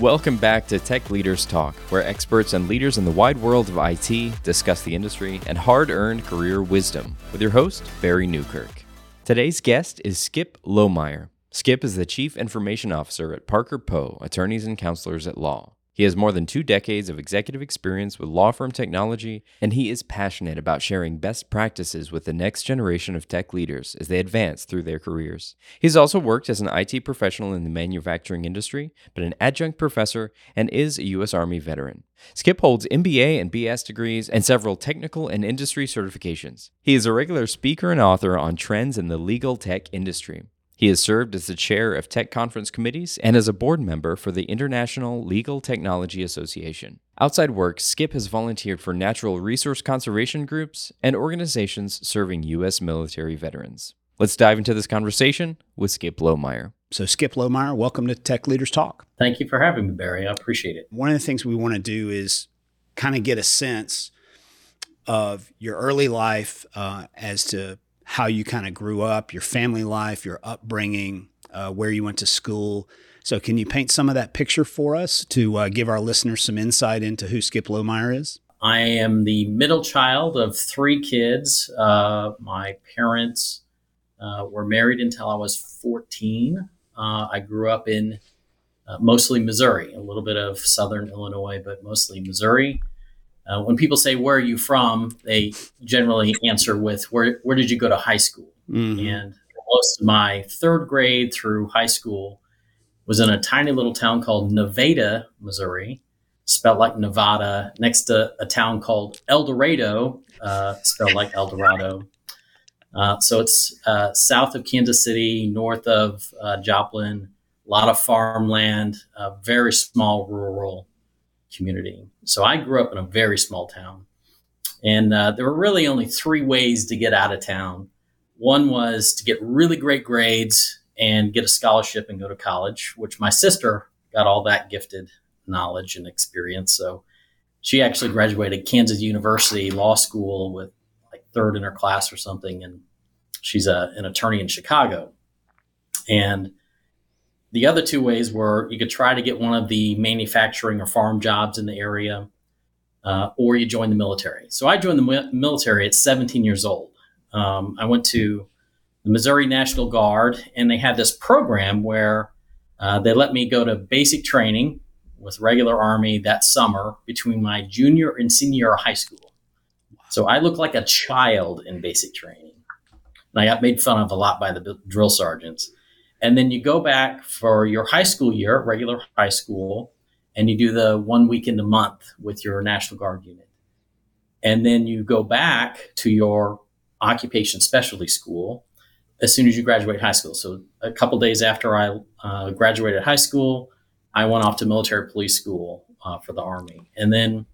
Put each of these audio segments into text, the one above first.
Welcome back to Tech Leaders Talk, where experts and leaders in the wide world of IT discuss the industry and hard earned career wisdom with your host, Barry Newkirk. Today's guest is Skip Lohmeyer. Skip is the Chief Information Officer at Parker Poe, Attorneys and Counselors at Law. He has more than two decades of executive experience with law firm technology, and he is passionate about sharing best practices with the next generation of tech leaders as they advance through their careers. He's also worked as an IT professional in the manufacturing industry, but an adjunct professor, and is a U.S. Army veteran. Skip holds MBA and BS degrees and several technical and industry certifications. He is a regular speaker and author on trends in the legal tech industry. He has served as the chair of tech conference committees and as a board member for the International Legal Technology Association. Outside work, Skip has volunteered for natural resource conservation groups and organizations serving U.S. military veterans. Let's dive into this conversation with Skip Lohmeyer. So, Skip Lohmeyer, welcome to Tech Leaders Talk. Thank you for having me, Barry. I appreciate it. One of the things we want to do is kind of get a sense of your early life uh, as to how you kind of grew up, your family life, your upbringing, uh, where you went to school. So, can you paint some of that picture for us to uh, give our listeners some insight into who Skip Lohmeyer is? I am the middle child of three kids. Uh, my parents uh, were married until I was 14. Uh, I grew up in uh, mostly Missouri, a little bit of southern Illinois, but mostly Missouri. Uh, when people say where are you from, they generally answer with where where did you go to high school? Mm-hmm. And most of my third grade through high school was in a tiny little town called Nevada, Missouri, spelled like Nevada, next to a town called El Dorado, uh, spelled like El Dorado. Uh, so it's uh, south of Kansas City, north of uh, Joplin, a lot of farmland, very small rural community. So I grew up in a very small town. And uh, there were really only three ways to get out of town. One was to get really great grades and get a scholarship and go to college, which my sister got all that gifted knowledge and experience. So she actually graduated Kansas University Law School with like third in her class or something. And she's a, an attorney in Chicago. And the other two ways were you could try to get one of the manufacturing or farm jobs in the area, uh, or you join the military. So I joined the military at 17 years old. Um, I went to the Missouri National Guard, and they had this program where uh, they let me go to basic training with regular Army that summer between my junior and senior high school. So I looked like a child in basic training. And I got made fun of a lot by the drill sergeants. And then you go back for your high school year, regular high school, and you do the one weekend a month with your National Guard unit. And then you go back to your occupation specialty school as soon as you graduate high school. So a couple days after I uh, graduated high school, I went off to military police school uh, for the Army. And then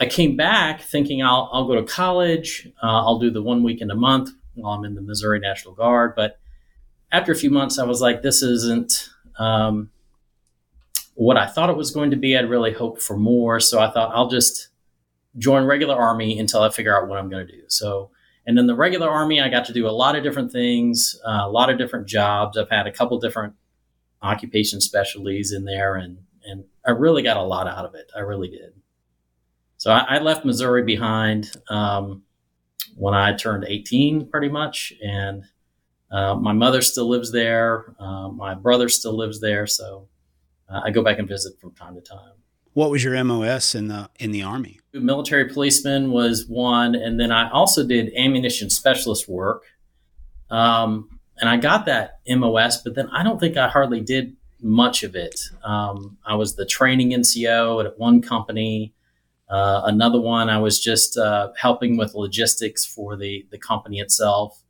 I came back thinking I'll, I'll go to college. Uh, I'll do the one weekend a month while I'm in the Missouri National Guard. But after a few months, I was like, this isn't um, what I thought it was going to be. I'd really hoped for more. So I thought I'll just join regular army until I figure out what I'm going to do. So, and then the regular army, I got to do a lot of different things, uh, a lot of different jobs. I've had a couple different occupation specialties in there, and and I really got a lot out of it. I really did. So I, I left Missouri behind um, when I turned 18, pretty much, and uh, my mother still lives there. Uh, my brother still lives there, so uh, I go back and visit from time to time. What was your MOS in the in the army? Military policeman was one, and then I also did ammunition specialist work. Um, and I got that MOS, but then I don't think I hardly did much of it. Um, I was the training NCO at one company. Uh, another one, I was just uh, helping with logistics for the the company itself.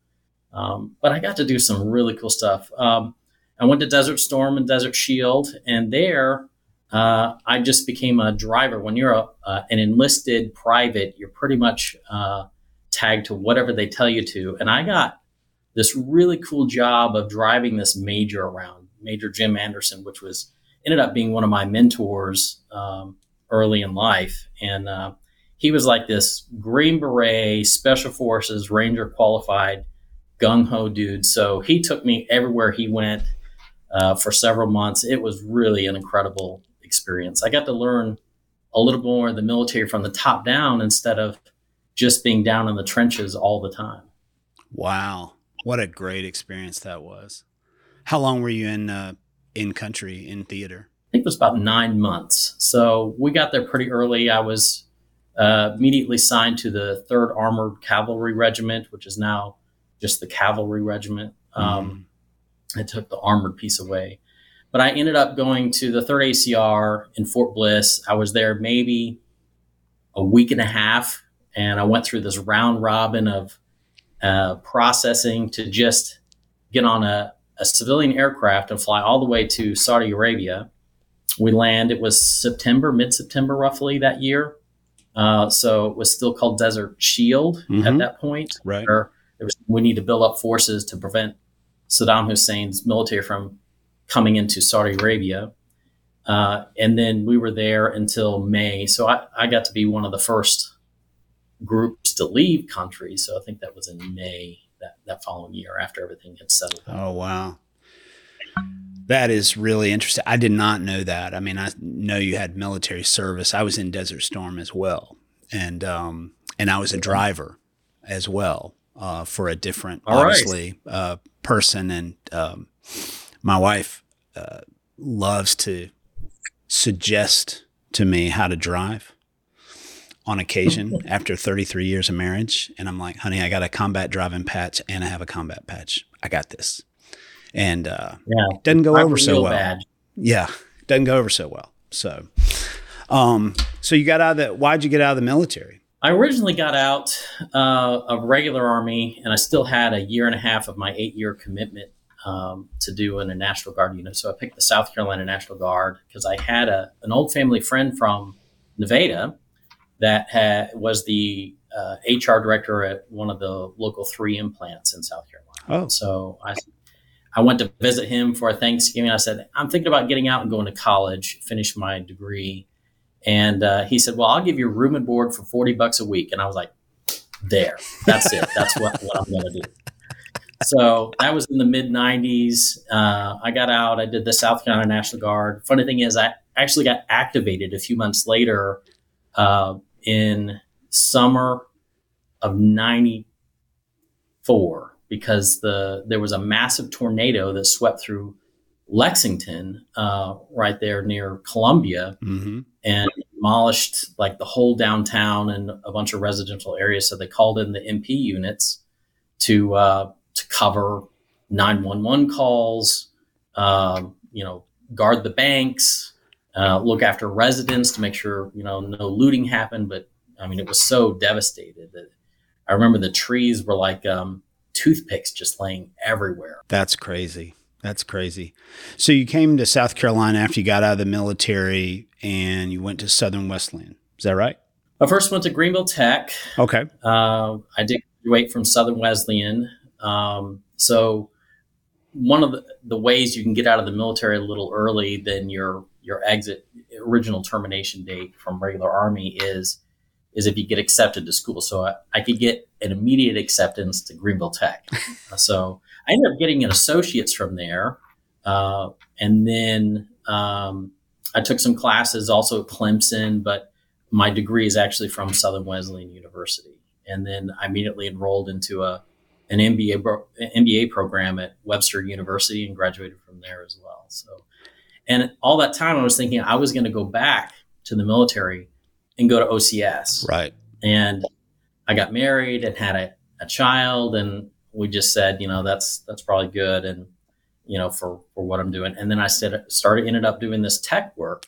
Um, but I got to do some really cool stuff. Um, I went to Desert Storm and Desert Shield, and there uh, I just became a driver. When you're a, uh, an enlisted private, you're pretty much uh, tagged to whatever they tell you to. And I got this really cool job of driving this major around, Major Jim Anderson, which was ended up being one of my mentors um, early in life. And uh, he was like this Green Beret, Special Forces Ranger qualified gung ho dude. So he took me everywhere he went uh, for several months. It was really an incredible experience. I got to learn a little more of the military from the top down instead of just being down in the trenches all the time. Wow, what a great experience that was! How long were you in uh, in country in theater? I think it was about nine months. So we got there pretty early. I was uh, immediately signed to the Third Armored Cavalry Regiment, which is now just the Cavalry Regiment. Um, mm. I took the armored piece away. But I ended up going to the 3rd ACR in Fort Bliss. I was there maybe a week and a half, and I went through this round robin of uh, processing to just get on a, a civilian aircraft and fly all the way to Saudi Arabia. We land, it was September, mid September roughly that year. Uh, so it was still called Desert Shield mm-hmm. at that point. Right. Where we need to build up forces to prevent Saddam Hussein's military from coming into Saudi Arabia. Uh, and then we were there until May. So I, I got to be one of the first groups to leave country. So I think that was in May that, that following year after everything had settled. Oh, wow. That is really interesting. I did not know that. I mean, I know you had military service. I was in Desert Storm as well, and um, and I was a driver as well uh, for a different, All obviously, right. uh, person. And um, my wife uh, loves to suggest to me how to drive on occasion after 33 years of marriage. And I'm like, honey, I got a combat driving patch and I have a combat patch. I got this. And uh, yeah, doesn't go over so well. Bad. Yeah, doesn't go over so well. So, um, so you got out of the. Why'd you get out of the military? I originally got out uh, of regular army, and I still had a year and a half of my eight-year commitment um, to do in a National Guard unit. So I picked the South Carolina National Guard because I had a an old family friend from Nevada that had, was the uh, HR director at one of the local 3M plants in South Carolina. Oh. So I, I went to visit him for Thanksgiving. I said, I'm thinking about getting out and going to college, finish my degree. And uh, he said, Well, I'll give you room and board for 40 bucks a week. And I was like, There, that's it. That's what, what I'm going to do. So that was in the mid 90s. Uh, I got out, I did the South Carolina National Guard. Funny thing is, I actually got activated a few months later uh, in summer of 94 because the there was a massive tornado that swept through Lexington, uh, right there near Columbia, mm-hmm. and demolished like the whole downtown and a bunch of residential areas. So they called in the MP units to uh, to cover 911 calls, um, you know, guard the banks, uh, look after residents to make sure you know no looting happened. But I mean, it was so devastated that I remember the trees were like um, toothpicks just laying everywhere. That's crazy. That's crazy. So you came to South Carolina after you got out of the military and you went to Southern Wesleyan. Is that right? I first went to Greenville Tech. Okay. Uh, I did graduate from Southern Wesleyan. Um, so one of the, the ways you can get out of the military a little early than your your exit original termination date from regular army is is if you get accepted to school. So I, I could get an immediate acceptance to Greenville Tech. so I ended up getting an associate's from there. Uh, and then um, I took some classes also at Clemson, but my degree is actually from Southern Wesleyan University. And then I immediately enrolled into a an MBA bro- MBA program at Webster University and graduated from there as well. So, and all that time I was thinking I was going to go back to the military and go to OCS. Right. And I got married and had a, a child and we just said, you know, that's that's probably good and you know, for for what I'm doing. And then I said started ended up doing this tech work.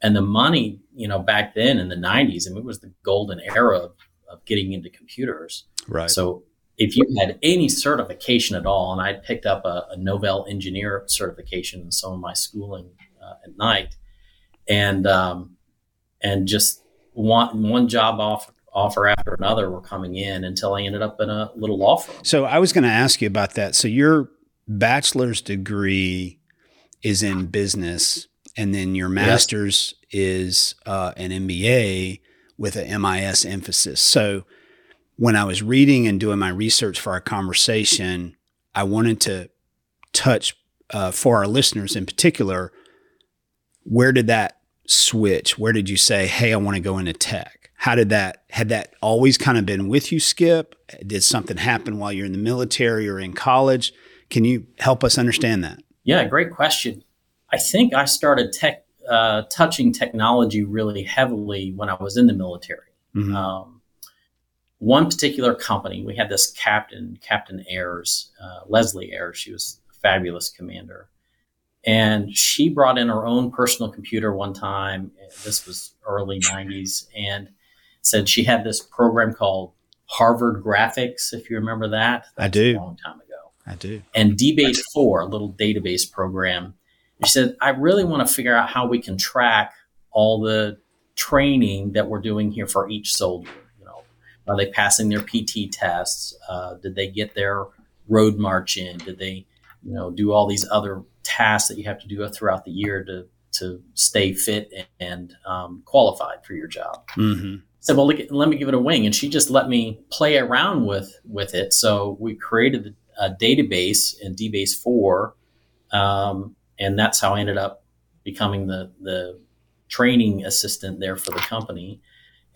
And the money, you know, back then in the 90s, I mean, it was the golden era of, of getting into computers. Right. So if you had any certification at all, and I picked up a, a Novell engineer certification in some of my schooling uh, at night, and um, and just one one job off offer after another were coming in until I ended up in a little law firm. So I was going to ask you about that. So your bachelor's degree is in business, and then your master's yes. is uh, an MBA with an MIS emphasis. So when I was reading and doing my research for our conversation, I wanted to touch uh, for our listeners in particular. Where did that switch? Where did you say, "Hey, I want to go into tech"? How did that had that always kind of been with you, Skip? Did something happen while you're in the military or in college? Can you help us understand that? Yeah, great question. I think I started tech uh, touching technology really heavily when I was in the military. Mm-hmm. Um, one particular company, we had this captain, Captain Ayers, uh, Leslie Ayers. She was a fabulous commander. And she brought in her own personal computer one time. This was early 90s. And said she had this program called Harvard Graphics, if you remember that. That's I do. A long time ago. I do. And DBase 4, a little database program. She said, I really want to figure out how we can track all the training that we're doing here for each soldier. You know, are they passing their PT tests? Uh, did they get their road march in? Did they, you know, do all these other tasks that you have to do throughout the year to to stay fit and um, qualified for your job? Mm-hmm said, "Well, let me give it a wing," and she just let me play around with with it. So we created a database in DBase four, um, and that's how I ended up becoming the the training assistant there for the company,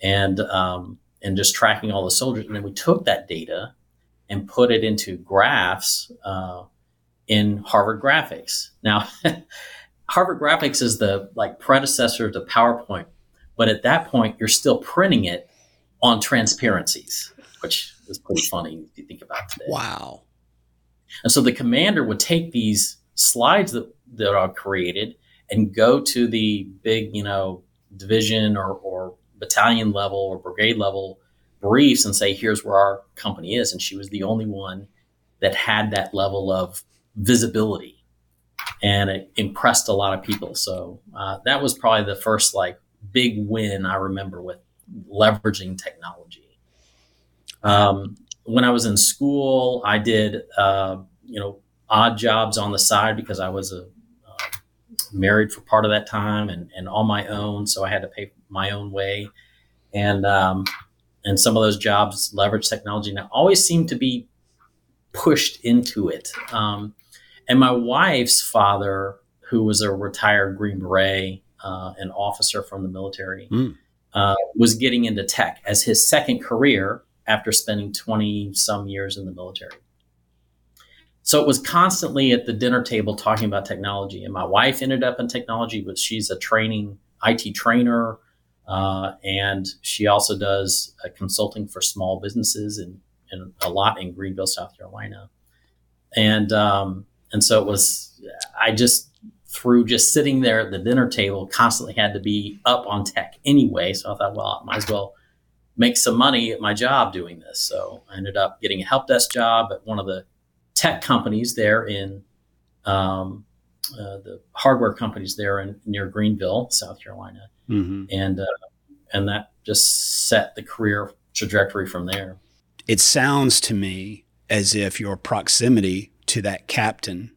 and um, and just tracking all the soldiers. And then we took that data and put it into graphs uh, in Harvard Graphics. Now, Harvard Graphics is the like predecessor to PowerPoint but at that point, you're still printing it on transparencies, which is pretty funny if you think about today. Wow. And so the commander would take these slides that, that are created and go to the big, you know, division or, or battalion level or brigade level briefs and say, here's where our company is. And she was the only one that had that level of visibility. And it impressed a lot of people. So uh, that was probably the first like big win I remember with leveraging technology. Um, when I was in school, I did uh, you know odd jobs on the side because I was a uh, married for part of that time and, and on my own, so I had to pay my own way, and um, and some of those jobs leverage technology and I always seemed to be pushed into it. Um, and my wife's father, who was a retired Green Beret, uh, an officer from the military, mm. uh, was getting into tech as his second career after spending 20 some years in the military. So it was constantly at the dinner table talking about technology. And my wife ended up in technology, but she's a training IT trainer. Uh, and she also does consulting for small businesses and, and a lot in Greenville, South Carolina. And, um, and so it was, I just through just sitting there at the dinner table, constantly had to be up on tech anyway. So I thought, well, I might as well make some money at my job doing this. So I ended up getting a help desk job at one of the tech companies there in um, uh, the hardware companies there in near Greenville, South Carolina, mm-hmm. and uh, and that just set the career trajectory from there. It sounds to me as if your proximity to that captain,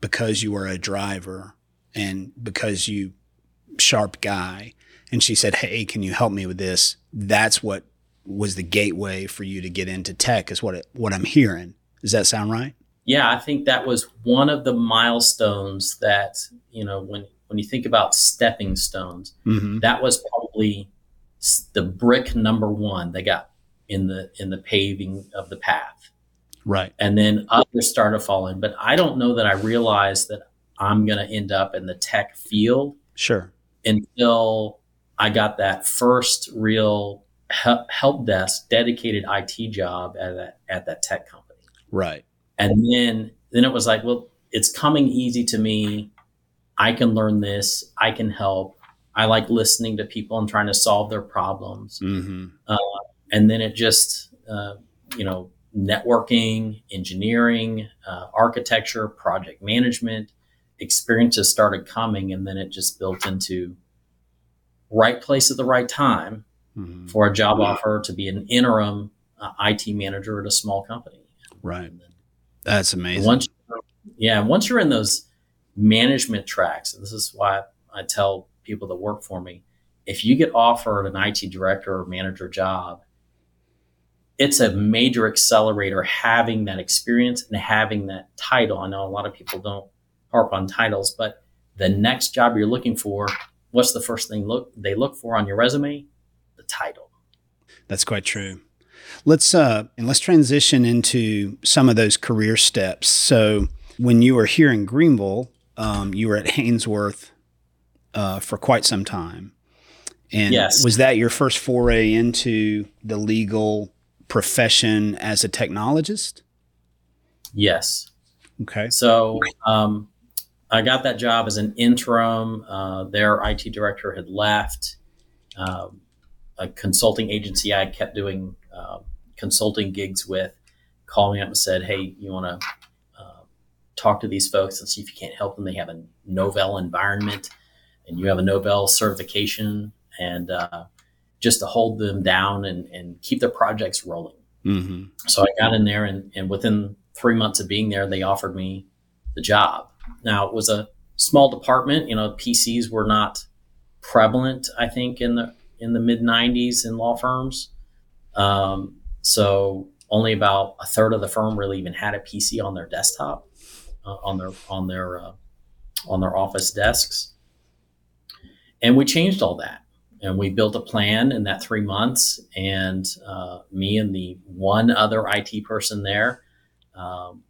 because you were a driver, and because you sharp guy. And she said hey can you help me with this? That's what was the gateway for you to get into tech is what it, what i'm hearing. Does that sound right? Yeah i think that was one of the milestones that you know when when you think about stepping stones mm-hmm. that was probably the brick number one they got in the in the paving of the path. Right. And then others started falling. But i don't know that i realized that I'm going to end up in the tech field. Sure. Until I got that first real help desk dedicated IT job at that, at that tech company. Right. And then then it was like, well, it's coming easy to me. I can learn this. I can help. I like listening to people and trying to solve their problems. Mm-hmm. Uh, and then it just, uh, you know, networking, engineering, uh, architecture, project management, experiences started coming and then it just built into right place at the right time mm-hmm. for a job offer to be an interim uh, IT manager at a small company. Right. That's amazing. Once, yeah. Once you're in those management tracks, this is why I tell people that work for me, if you get offered an IT director or manager job, it's a major accelerator having that experience and having that title. I know a lot of people don't harp on titles, but the next job you're looking for, what's the first thing look they look for on your resume? The title. That's quite true. Let's uh, and let's transition into some of those career steps. So, when you were here in Greenville, um, you were at Haynsworth uh, for quite some time, and yes. was that your first foray into the legal profession as a technologist? Yes. Okay. So um, I got that job as an interim. Uh, their IT director had left. Um, a consulting agency I kept doing uh, consulting gigs with called me up and said, "Hey, you want to uh, talk to these folks and see if you can't help them? They have a Novell environment, and you have a Novell certification, and uh, just to hold them down and, and keep their projects rolling." Mm-hmm. So I got in there, and, and within three months of being there, they offered me the job. Now it was a small department. You know, PCs were not prevalent. I think in the in the mid '90s in law firms. Um, so only about a third of the firm really even had a PC on their desktop, uh, on their on their uh, on their office desks. And we changed all that, and we built a plan in that three months. And uh, me and the one other IT person there um,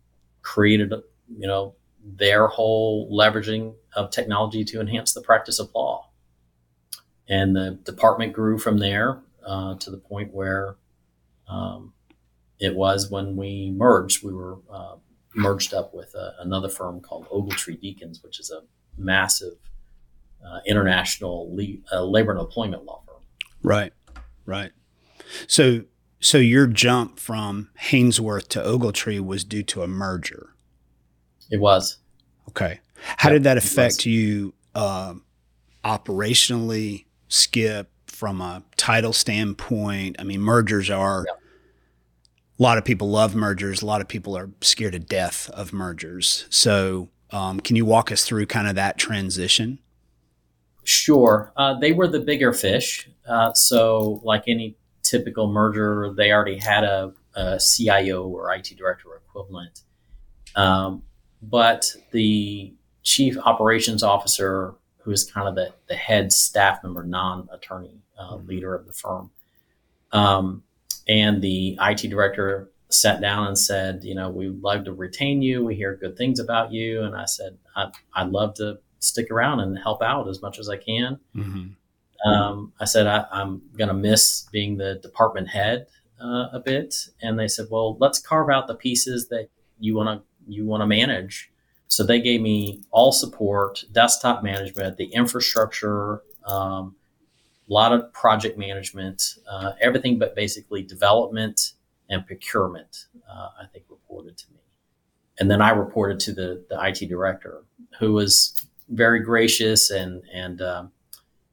created, you know, their whole leveraging of technology to enhance the practice of law. And the department grew from there uh, to the point where um, it was when we merged. We were uh, merged up with uh, another firm called Ogletree Deakins, which is a massive uh, international le- uh, labor and employment law firm. Right, right. So, so your jump from Haynsworth to Ogletree was due to a merger. It was. Okay. How did that affect you um, operationally, Skip, from a title standpoint? I mean, mergers are, a lot of people love mergers. A lot of people are scared to death of mergers. So, um, can you walk us through kind of that transition? Sure. Uh, they were the bigger fish. Uh, so, like any typical merger, they already had a, a CIO or IT director equivalent. Um, but the chief operations officer, who is kind of the, the head staff member, non attorney uh, leader of the firm, um, and the IT director sat down and said, You know, we'd love to retain you. We hear good things about you. And I said, I, would love to stick around and help out as much as I can. Mm-hmm. Um, I said, I, am going to miss being the department head uh, a bit. And they said, Well, let's carve out the pieces that you want to you want to manage. So they gave me all support, desktop management, the infrastructure, um, a lot of project management, uh, everything but basically development and procurement. Uh, I think reported to me, and then I reported to the the IT director, who was very gracious and and um,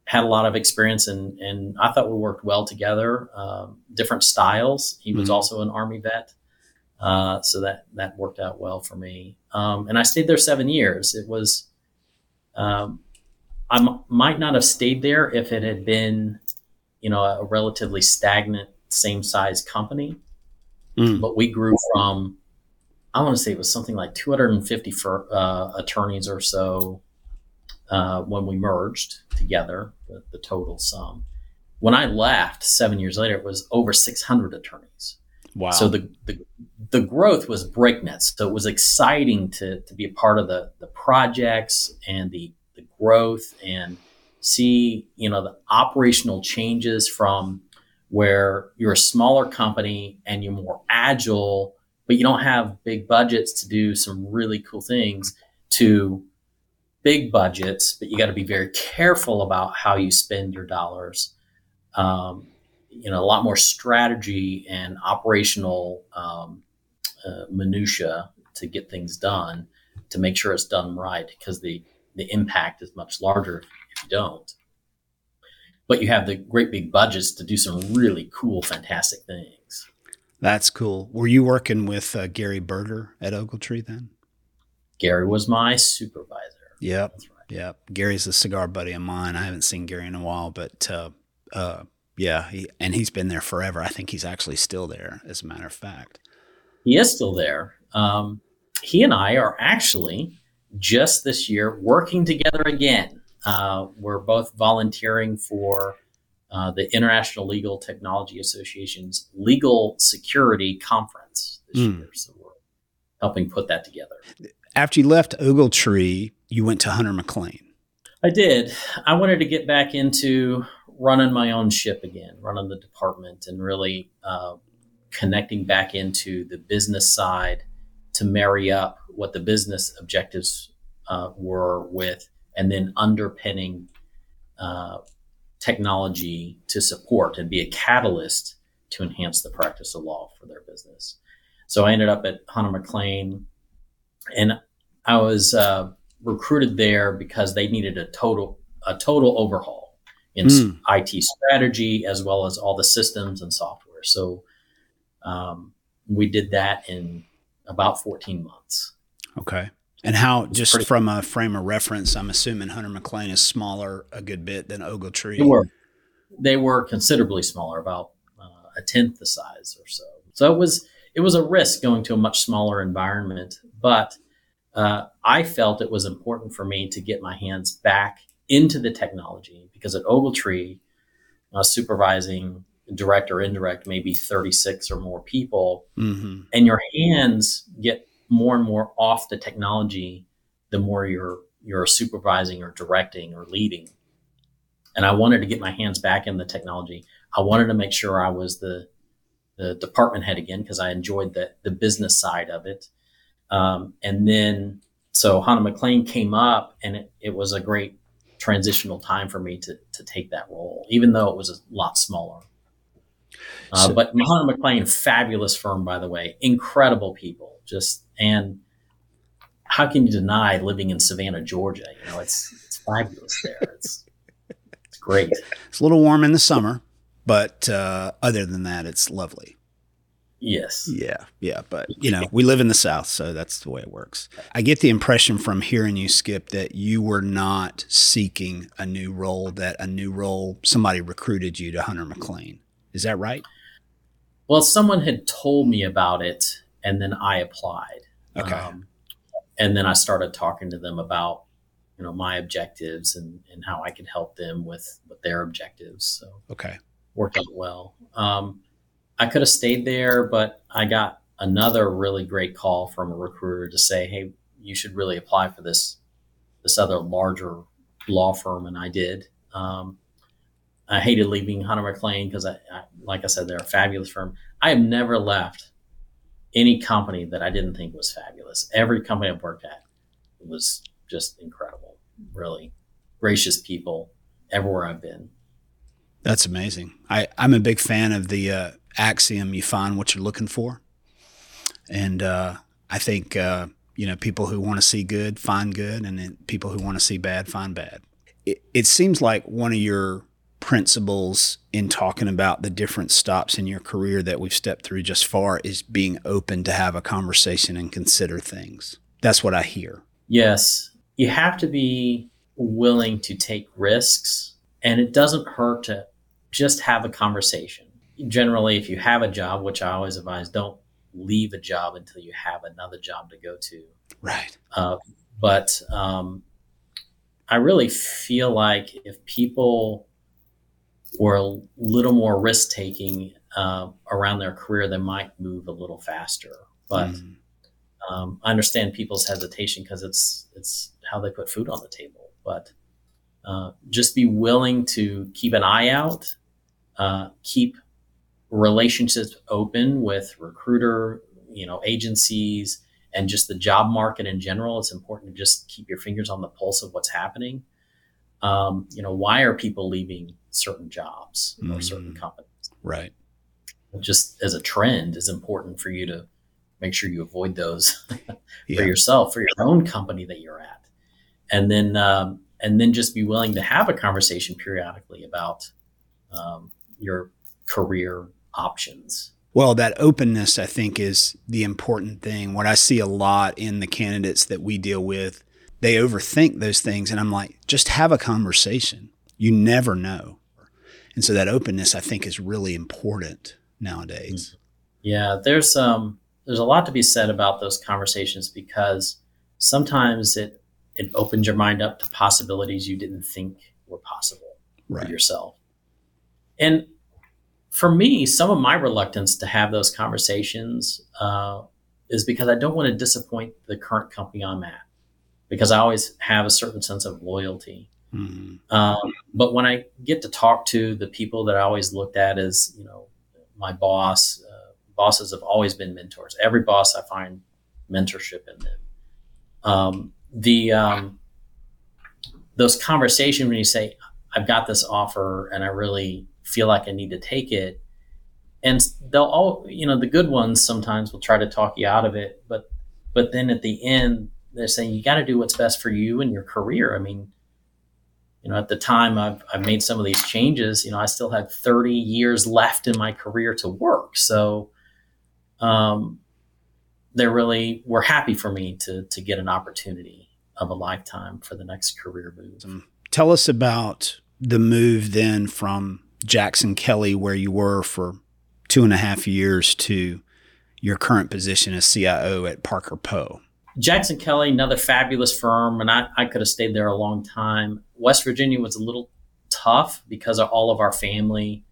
had a lot of experience, and and I thought we worked well together. Um, different styles. He was mm-hmm. also an Army vet. Uh, so that that worked out well for me. Um, and I stayed there seven years. It was, um, I m- might not have stayed there if it had been, you know, a relatively stagnant, same size company. Mm. But we grew from, I want to say it was something like 250 for, uh, attorneys or so uh, when we merged together, the, the total sum. When I left seven years later, it was over 600 attorneys. Wow. So the, the, the growth was breakneck. So it was exciting to, to be a part of the, the projects and the, the growth and see, you know, the operational changes from where you're a smaller company and you're more agile, but you don't have big budgets to do some really cool things to big budgets, but you got to be very careful about how you spend your dollars. Um, you know a lot more strategy and operational um, uh, minutia to get things done to make sure it's done right because the the impact is much larger if you don't. But you have the great big budgets to do some really cool fantastic things. That's cool. Were you working with uh, gary berger at ogletree then? Gary was my supervisor. Yep. Right. yep. Gary's a cigar buddy of mine. I haven't seen gary in a while but uh, uh yeah, he, and he's been there forever. I think he's actually still there, as a matter of fact. He is still there. Um, he and I are actually just this year working together again. uh, we're both volunteering for uh, the International Legal Technology Association's Legal Security Conference this mm. year. So we're helping put that together. After you left Ogletree, you went to Hunter McLean. I did. I wanted to get back into running my own ship again, running the department, and really uh, connecting back into the business side to marry up what the business objectives uh, were with, and then underpinning uh, technology to support and be a catalyst to enhance the practice of law for their business. So I ended up at Hunter McLean, and I was uh, recruited there because they needed a total a total overhaul in mm. IT strategy as well as all the systems and software. So um, we did that in about 14 months. Okay. And how, just pretty- from a frame of reference, I'm assuming Hunter McLean is smaller a good bit than Ogletree. They were, they were considerably smaller, about uh, a tenth the size or so. So it was it was a risk going to a much smaller environment, but uh, I felt it was important for me to get my hands back into the technology because at Ogletree, uh, supervising direct or indirect, maybe 36 or more people, mm-hmm. and your hands get more and more off the technology the more you're you're supervising or directing or leading. And I wanted to get my hands back in the technology. I wanted to make sure I was the the department head again because I enjoyed the the business side of it. Um, and then so Hunter McLean came up, and it, it was a great transitional time for me to to take that role, even though it was a lot smaller. Uh, so, but Hunter McLean, fabulous firm, by the way, incredible people. Just and how can you deny living in Savannah, Georgia? You know, it's it's fabulous there. It's it's great. It's a little warm in the summer, but uh, other than that, it's lovely. Yes. Yeah. Yeah. But, you know, we live in the South, so that's the way it works. I get the impression from hearing you, Skip, that you were not seeking a new role, that a new role, somebody recruited you to Hunter McLean. Is that right? Well, someone had told me about it, and then I applied. Okay. Um, and then I started talking to them about, you know, my objectives and, and how I could help them with, with their objectives. So, okay. Worked out well. Um, I could have stayed there, but I got another really great call from a recruiter to say, "Hey, you should really apply for this this other larger law firm," and I did. Um, I hated leaving Hunter McLean because I, I, like I said, they're a fabulous firm. I have never left any company that I didn't think was fabulous. Every company I've worked at was just incredible. Really gracious people everywhere I've been. That's amazing. I, I'm a big fan of the uh, axiom you find what you're looking for. And uh, I think, uh, you know, people who want to see good find good, and then people who want to see bad find bad. It, it seems like one of your principles in talking about the different stops in your career that we've stepped through just far is being open to have a conversation and consider things. That's what I hear. Yes. You have to be willing to take risks, and it doesn't hurt to just have a conversation generally, if you have a job, which I always advise, don't leave a job until you have another job to go to. Right. Uh, but um, I really feel like if people were a little more risk taking uh, around their career, they might move a little faster. But mm. um, I understand people's hesitation because it's it's how they put food on the table. But uh, just be willing to keep an eye out, uh, keep relationships open with recruiter, you know, agencies and just the job market in general. It's important to just keep your fingers on the pulse of what's happening. Um, you know, why are people leaving certain jobs mm-hmm. or certain companies? Right. Just as a trend is important for you to make sure you avoid those yeah. for yourself, for your own company that you're at. And then, um, and then just be willing to have a conversation periodically about um, your career options. Well, that openness, I think, is the important thing. What I see a lot in the candidates that we deal with, they overthink those things. And I'm like, just have a conversation. You never know. And so that openness, I think, is really important nowadays. Yeah, there's um there's a lot to be said about those conversations because sometimes it it opens your mind up to possibilities you didn't think were possible right. for yourself. And for me, some of my reluctance to have those conversations uh, is because I don't want to disappoint the current company I'm at, because I always have a certain sense of loyalty. Mm-hmm. Um, but when I get to talk to the people that I always looked at as, you know, my boss, uh, bosses have always been mentors. Every boss I find mentorship in them. Um, the um, those conversations when you say, "I've got this offer and I really feel like I need to take it," and they'll all, you know, the good ones sometimes will try to talk you out of it, but but then at the end they're saying you got to do what's best for you and your career. I mean, you know, at the time I've, I've made some of these changes, you know, I still had 30 years left in my career to work. So, um, they really were happy for me to, to get an opportunity of a lifetime for the next career move. Tell us about the move then from Jackson Kelly, where you were for two and a half years, to your current position as CIO at Parker Poe. Jackson Kelly, another fabulous firm, and I, I could have stayed there a long time. West Virginia was a little tough because all of our family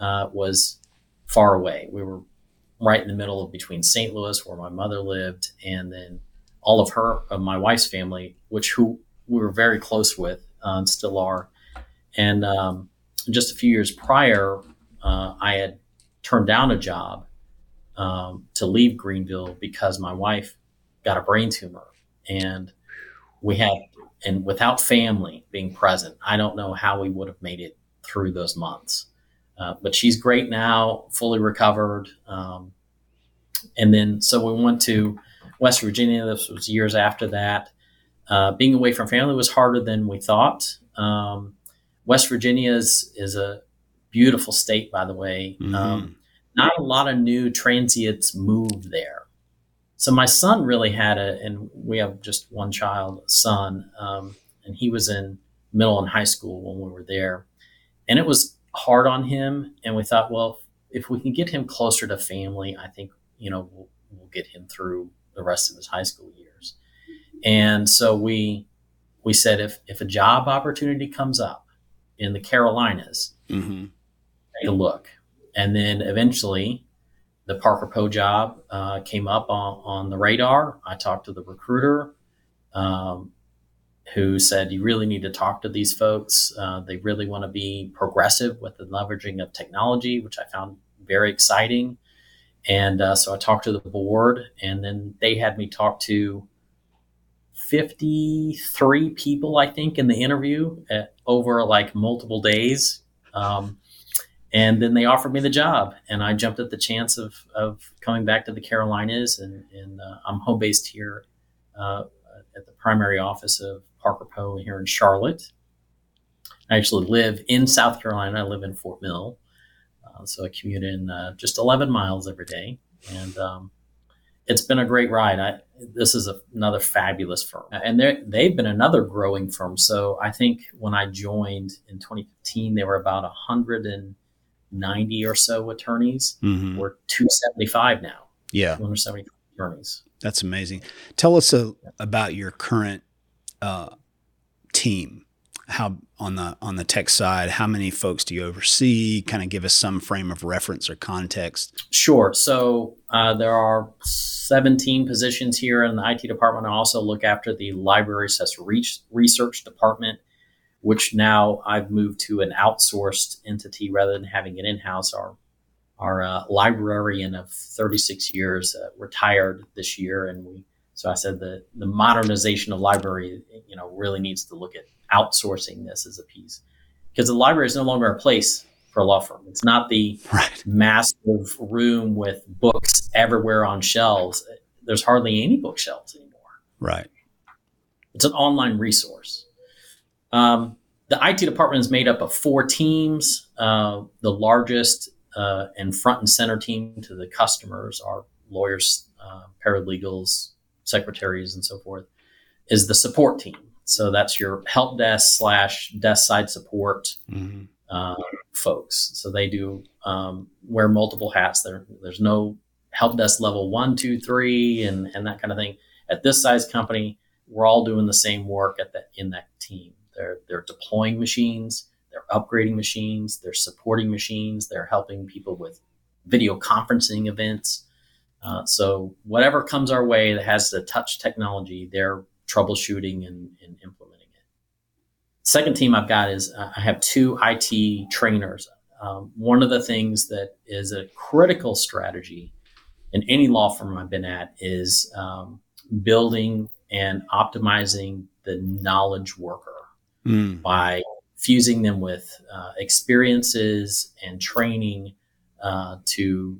uh, was far away. We were right in the middle of between St. Louis, where my mother lived, and then all of her, of my wife's family, which who we were very close with uh, and still are. And um, just a few years prior, uh, I had turned down a job um, to leave Greenville because my wife got a brain tumor, and we had and without family being present, I don't know how we would have made it through those months. Uh, but she's great now, fully recovered. Um, and then so we went to West Virginia. This was years after that. Uh, being away from family was harder than we thought. Um, West Virginia is, is a beautiful state, by the way. Mm-hmm. Um, not a lot of new transients move there. So my son really had a, and we have just one child, son, um, and he was in middle and high school when we were there, and it was hard on him. And we thought, well, if we can get him closer to family, I think you know we'll, we'll get him through the rest of his high school years. And so we we said if if a job opportunity comes up in the Carolinas, mm-hmm. take a look. And then eventually, the Parker Poe job uh, came up on, on the radar. I talked to the recruiter, um, who said, You really need to talk to these folks. Uh, they really want to be progressive with the leveraging of technology, which I found very exciting. And uh, so I talked to the board, and then they had me talk to 53 people, I think, in the interview at, over like multiple days. Um, and then they offered me the job, and I jumped at the chance of, of coming back to the Carolinas. And, and uh, I'm home based here uh, at the primary office of Parker Poe here in Charlotte. I actually live in South Carolina. I live in Fort Mill. Uh, so I commute in uh, just 11 miles every day. And um, it's been a great ride. I, this is a, another fabulous firm. And they've been another growing firm. So I think when I joined in 2015, there were about 190 or so attorneys. Mm-hmm. We're 275 now. Yeah. 270 attorneys. That's amazing. Tell us a, about your current uh, team how on the on the tech side how many folks do you oversee? Kind of give us some frame of reference or context. Sure. So uh, there are 17 positions here in the it department. I also look after the library research department which now i've moved to an outsourced entity rather than having it in-house. Our our uh, librarian of 36 years uh, retired this year and we so i said the the modernization of library you know really needs to look at outsourcing this as a piece because the library is no longer a place for a law firm. It's not the right. massive room with books everywhere on shelves. There's hardly any bookshelves anymore. Right. It's an online resource. Um, the IT department is made up of four teams. Uh, the largest uh, and front and center team to the customers are lawyers, uh, paralegals, secretaries, and so forth, is the support team. So that's your help desk slash desk side support mm-hmm. uh, folks. So they do um, wear multiple hats. There, there's no help desk level one, two, three, and and that kind of thing. At this size company, we're all doing the same work at that in that team. They're they're deploying machines, they're upgrading machines, they're supporting machines, they're helping people with video conferencing events. Uh, so whatever comes our way that has the touch technology, they're troubleshooting and, and implementing it. Second team I've got is uh, I have two IT trainers. Um, one of the things that is a critical strategy in any law firm I've been at is um, building and optimizing the knowledge worker mm. by fusing them with uh, experiences and training uh, to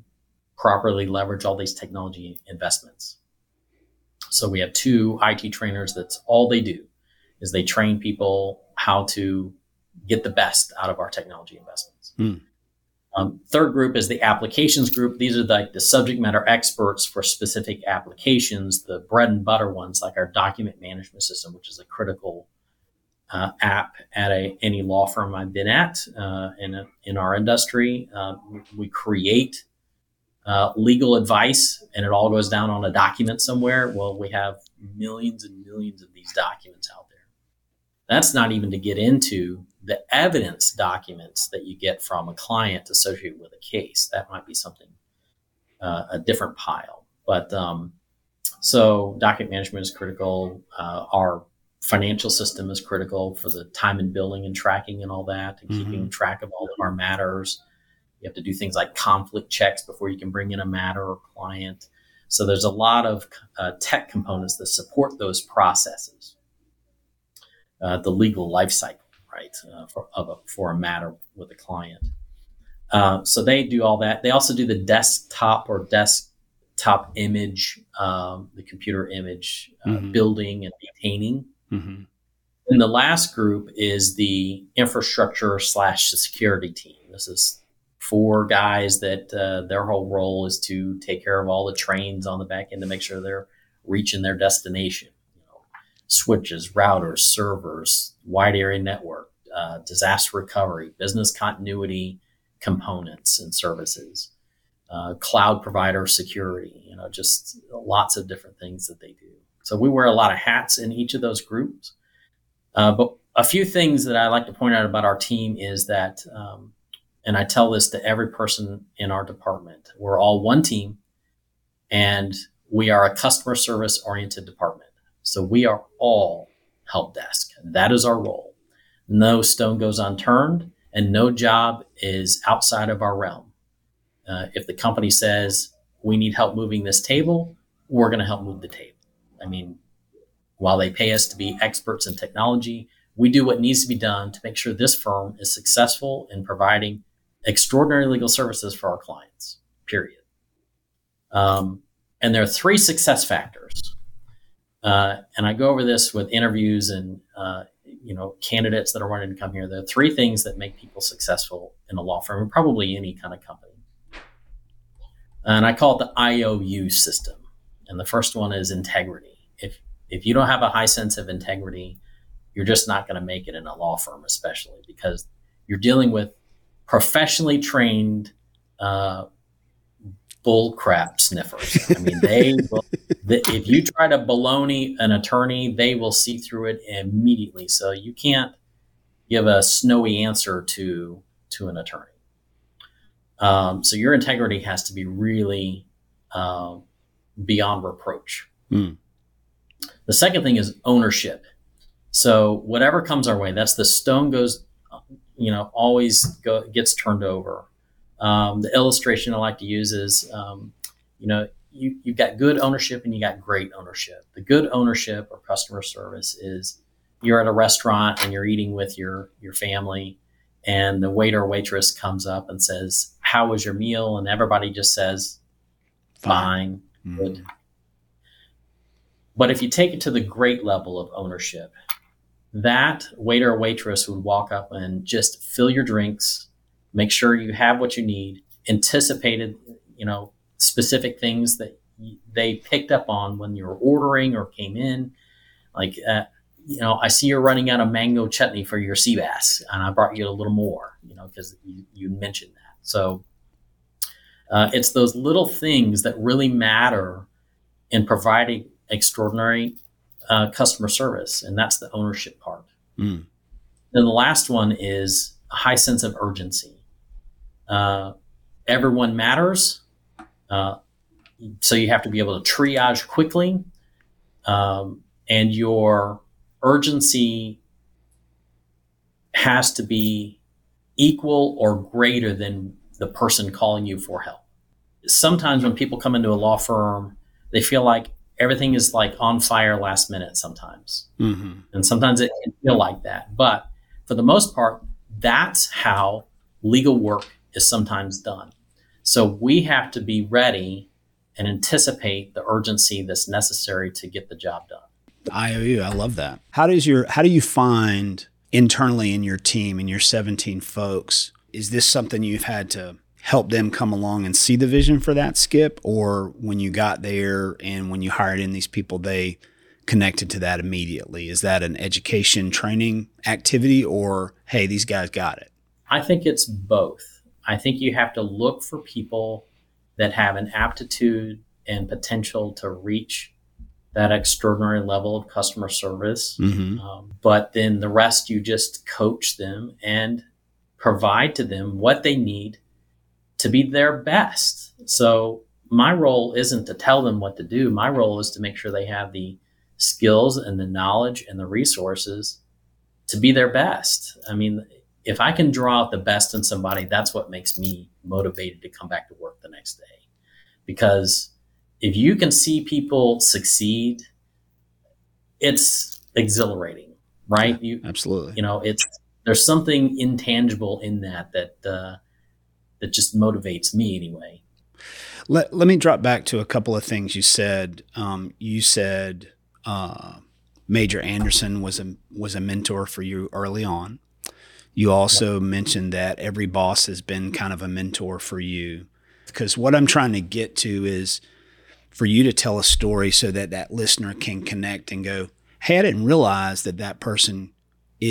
properly leverage all these technology investments. So we have two IT trainers. That's all they do is they train people how to get the best out of our technology investments. Mm. Um, third group is the applications group. These are like the subject matter experts for specific applications, the bread and butter ones, like our document management system, which is a critical uh, app at a, any law firm I've been at uh, in, a, in our industry. Uh, we create uh, legal advice and it all goes down on a document somewhere. Well, we have millions and millions of these documents out there. That's not even to get into the evidence documents that you get from a client associated with a case. That might be something, uh, a different pile. But um, so document management is critical. Uh, our financial system is critical for the time and billing and tracking and all that, and mm-hmm. keeping track of all of our matters. You have to do things like conflict checks before you can bring in a matter or client. So there's a lot of uh, tech components that support those processes. Uh, the legal life cycle right, uh, for, a, for a matter with a client. Uh, so they do all that. They also do the desktop or desktop image, um, the computer image uh, mm-hmm. building and maintaining. Mm-hmm. And the last group is the infrastructure slash security team. This is four guys that uh, their whole role is to take care of all the trains on the back end to make sure they're reaching their destination switches, routers, servers, wide area network, uh, disaster recovery, business continuity components and services, uh, cloud provider security, you know, just lots of different things that they do. So we wear a lot of hats in each of those groups. Uh, but a few things that I like to point out about our team is that, um, and I tell this to every person in our department, we're all one team and we are a customer service oriented department. So we are all help desk. That is our role. No stone goes unturned and no job is outside of our realm. Uh, if the company says we need help moving this table, we're going to help move the table. I mean, while they pay us to be experts in technology, we do what needs to be done to make sure this firm is successful in providing extraordinary legal services for our clients, period. Um, and there are three success factors uh, and I go over this with interviews and uh, you know candidates that are wanting to come here. There are three things that make people successful in a law firm, and probably any kind of company. And I call it the IOU system. And the first one is integrity. If if you don't have a high sense of integrity, you're just not going to make it in a law firm, especially because you're dealing with professionally trained uh, bull crap sniffers. I mean, they will, the, if you try to baloney an attorney, they will see through it immediately. So you can't give a snowy answer to to an attorney. Um, so your integrity has to be really uh, beyond reproach. Mm. The second thing is ownership. So whatever comes our way, that's the stone goes, you know, always go, gets turned over. Um, the illustration I like to use is, um, you know, you, you've got good ownership and you got great ownership. The good ownership or customer service is you're at a restaurant and you're eating with your your family, and the waiter or waitress comes up and says, "How was your meal?" and everybody just says, "Fine, mm-hmm. good." But if you take it to the great level of ownership, that waiter or waitress would walk up and just fill your drinks, make sure you have what you need, anticipated, you know, specific things that they picked up on when you were ordering or came in. Like, uh, you know, I see you're running out of mango chutney for your sea bass, and I brought you a little more, you know, because you, you, mentioned that. So uh, it's those little things that really matter in providing extraordinary uh, customer service, and that's the ownership part. Mm. Then the last one is a high sense of urgency. Uh, everyone matters, uh, so you have to be able to triage quickly, um, and your urgency has to be equal or greater than the person calling you for help. Sometimes when people come into a law firm, they feel like everything is like on fire last minute sometimes. Mm-hmm. And sometimes it can feel like that. But for the most part, that's how legal work is sometimes done. So we have to be ready and anticipate the urgency that's necessary to get the job done. IOU, I love that. How does your how do you find internally in your team and your 17 folks? Is this something you've had to help them come along and see the vision for that skip or when you got there and when you hired in these people they connected to that immediately? Is that an education training activity or hey, these guys got it? I think it's both. I think you have to look for people that have an aptitude and potential to reach that extraordinary level of customer service. Mm-hmm. Um, but then the rest, you just coach them and provide to them what they need to be their best. So my role isn't to tell them what to do. My role is to make sure they have the skills and the knowledge and the resources to be their best. I mean, if I can draw out the best in somebody, that's what makes me motivated to come back to work the next day. Because if you can see people succeed, it's exhilarating, right? Yeah, you absolutely. You know, it's there's something intangible in that that uh, that just motivates me anyway. Let Let me drop back to a couple of things you said. Um, you said uh, Major Anderson was a was a mentor for you early on. You also yep. mentioned that every boss has been kind of a mentor for you. Because what I'm trying to get to is for you to tell a story so that that listener can connect and go, "Hey, I didn't realize that that person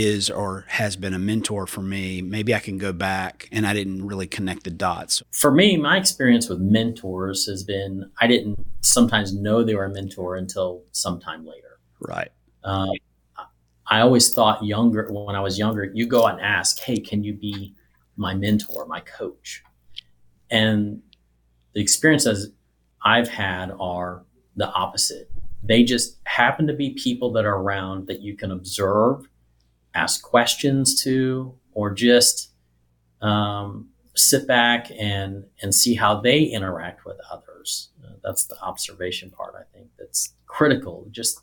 is or has been a mentor for me. Maybe I can go back and I didn't really connect the dots." For me, my experience with mentors has been I didn't sometimes know they were a mentor until sometime later. Right. Um, I always thought younger when I was younger, you go out and ask, "Hey, can you be my mentor, my coach?" And the experiences I've had are the opposite. They just happen to be people that are around that you can observe, ask questions to, or just um, sit back and and see how they interact with others. Uh, that's the observation part. I think that's critical. Just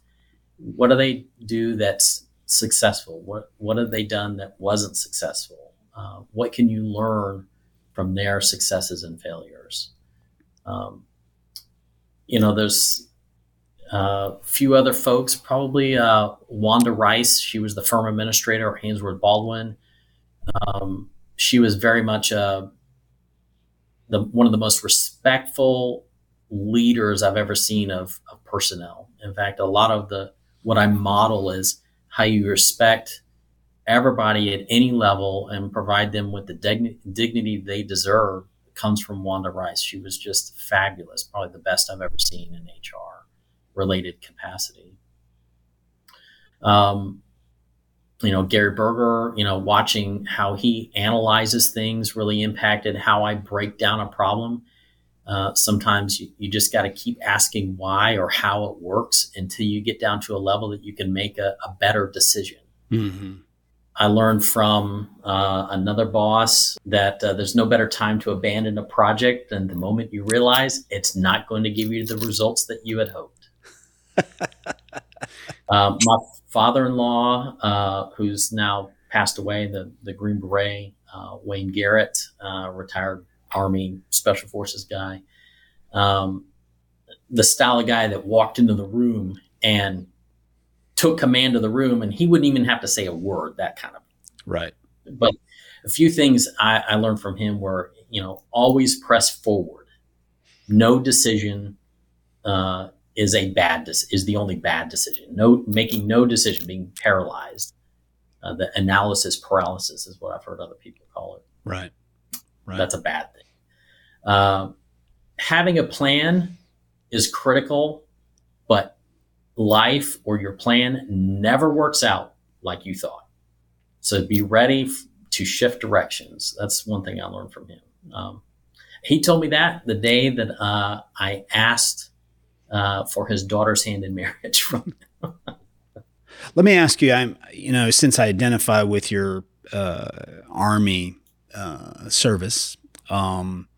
what do they do that's successful? What what have they done that wasn't successful? Uh, what can you learn from their successes and failures? Um, you know, there's a few other folks, probably uh, Wanda Rice. She was the firm administrator at Haynsworth Baldwin. Um, she was very much uh, the one of the most respectful leaders I've ever seen of, of personnel. In fact, a lot of the what I model is how you respect everybody at any level and provide them with the dignity they deserve comes from Wanda Rice. She was just fabulous, probably the best I've ever seen in HR related capacity. Um, you know, Gary Berger, you know, watching how he analyzes things really impacted how I break down a problem. Uh, sometimes you, you just got to keep asking why or how it works until you get down to a level that you can make a, a better decision. Mm-hmm. I learned from uh, another boss that uh, there's no better time to abandon a project than the moment you realize it's not going to give you the results that you had hoped. Um, my father-in-law, uh, who's now passed away, the the Green Beret, uh, Wayne Garrett, uh, retired Army Special Forces guy, um, the style of guy that walked into the room and took command of the room and he wouldn't even have to say a word, that kind of. Right. But a few things I, I learned from him were, you know, always press forward. No decision uh, is a bad is the only bad decision. No making no decision, being paralyzed. Uh, the analysis paralysis is what I've heard other people call it. Right. Right. That's a bad thing. Uh, having a plan is critical, but life or your plan never works out like you thought. So be ready f- to shift directions. That's one thing I learned from him. Um, he told me that the day that uh, I asked uh, for his daughter's hand in marriage from him. Let me ask you, I'm, you know, since I identify with your uh, Army uh, service, um,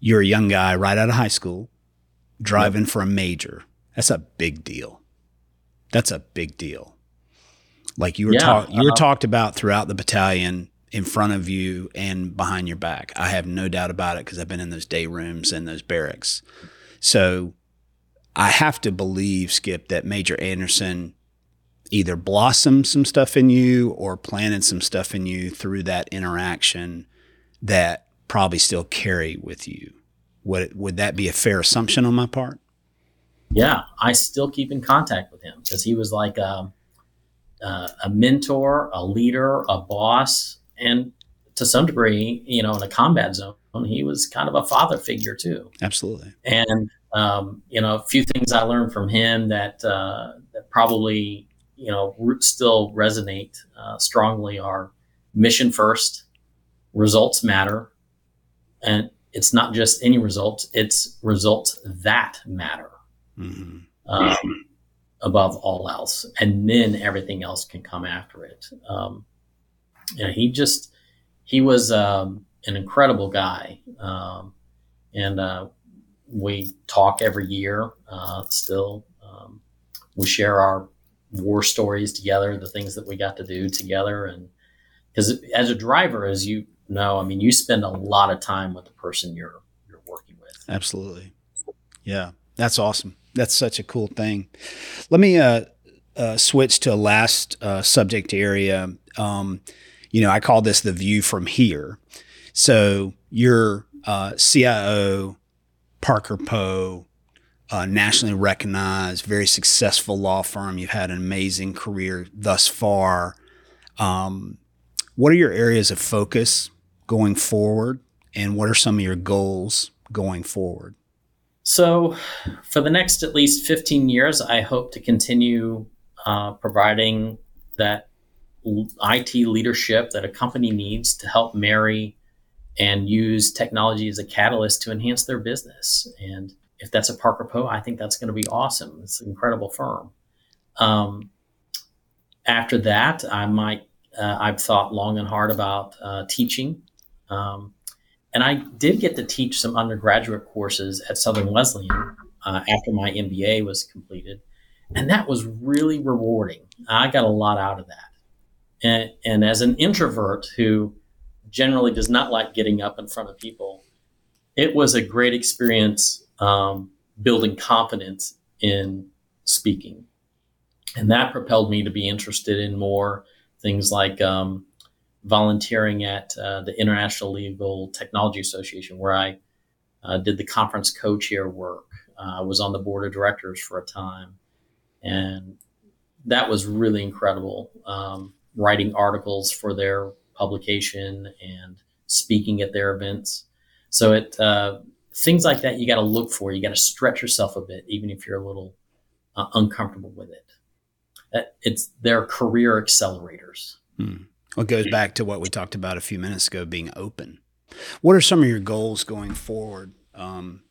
you're a young guy right out of high school, driving yep. for a major. That's a big deal. That's a big deal. Like you were yeah, you were uh, talked about throughout the battalion in front of you and behind your back. I have no doubt about it because I've been in those day rooms and those barracks. So I have to believe, Skip, that Major Anderson either blossomed some stuff in you or planted some stuff in you through that interaction that probably still carry with you. Would would that be a fair assumption on my part? Yeah, I still keep in contact with him because he was like a, a, a mentor, a leader, a boss, and to some degree, you know, in a combat zone, he was kind of a father figure too. Absolutely. And um, you know, a few things I learned from him that uh, that probably you know still resonate uh, strongly are mission first, results matter, and it's not just any results; it's results that matter mm-hmm. um, above all else, and then everything else can come after it. Um, and he just he was um, an incredible guy, um, and uh, we talk every year uh, still. Um, we share our war stories together, the things that we got to do together. And because as a driver, as you know, I mean, you spend a lot of time with the person you're, you're working with. Absolutely. Yeah. That's awesome. That's such a cool thing. Let me, uh, uh, switch to a last uh, subject area. Um, you know, I call this the view from here. So your uh, CIO, Parker Poe, uh, nationally recognized, very successful law firm. You've had an amazing career thus far. Um, what are your areas of focus going forward, and what are some of your goals going forward? So, for the next at least 15 years, I hope to continue uh, providing that IT leadership that a company needs to help marry and use technology as a catalyst to enhance their business. And if that's a Parker Poe, I think that's going to be awesome. It's an incredible firm. Um, after that, I might, uh, I've thought long and hard about uh, teaching. Um, and I did get to teach some undergraduate courses at Southern Wesleyan uh, after my MBA was completed. And that was really rewarding. I got a lot out of that. And, and as an introvert who generally does not like getting up in front of people, it was a great experience um, building confidence in speaking. And that propelled me to be interested in more things like um, volunteering at uh, the International Legal Technology Association, where I uh, did the conference co chair work. Uh, I was on the board of directors for a time. And that was really incredible. Um, writing articles for their publication and speaking at their events. So it uh, things like that you got to look for. You got to stretch yourself a bit, even if you're a little uh, uncomfortable with it. Uh, it's their career accelerators. Hmm. Well, it goes back to what we talked about a few minutes ago, being open. What are some of your goals going forward um,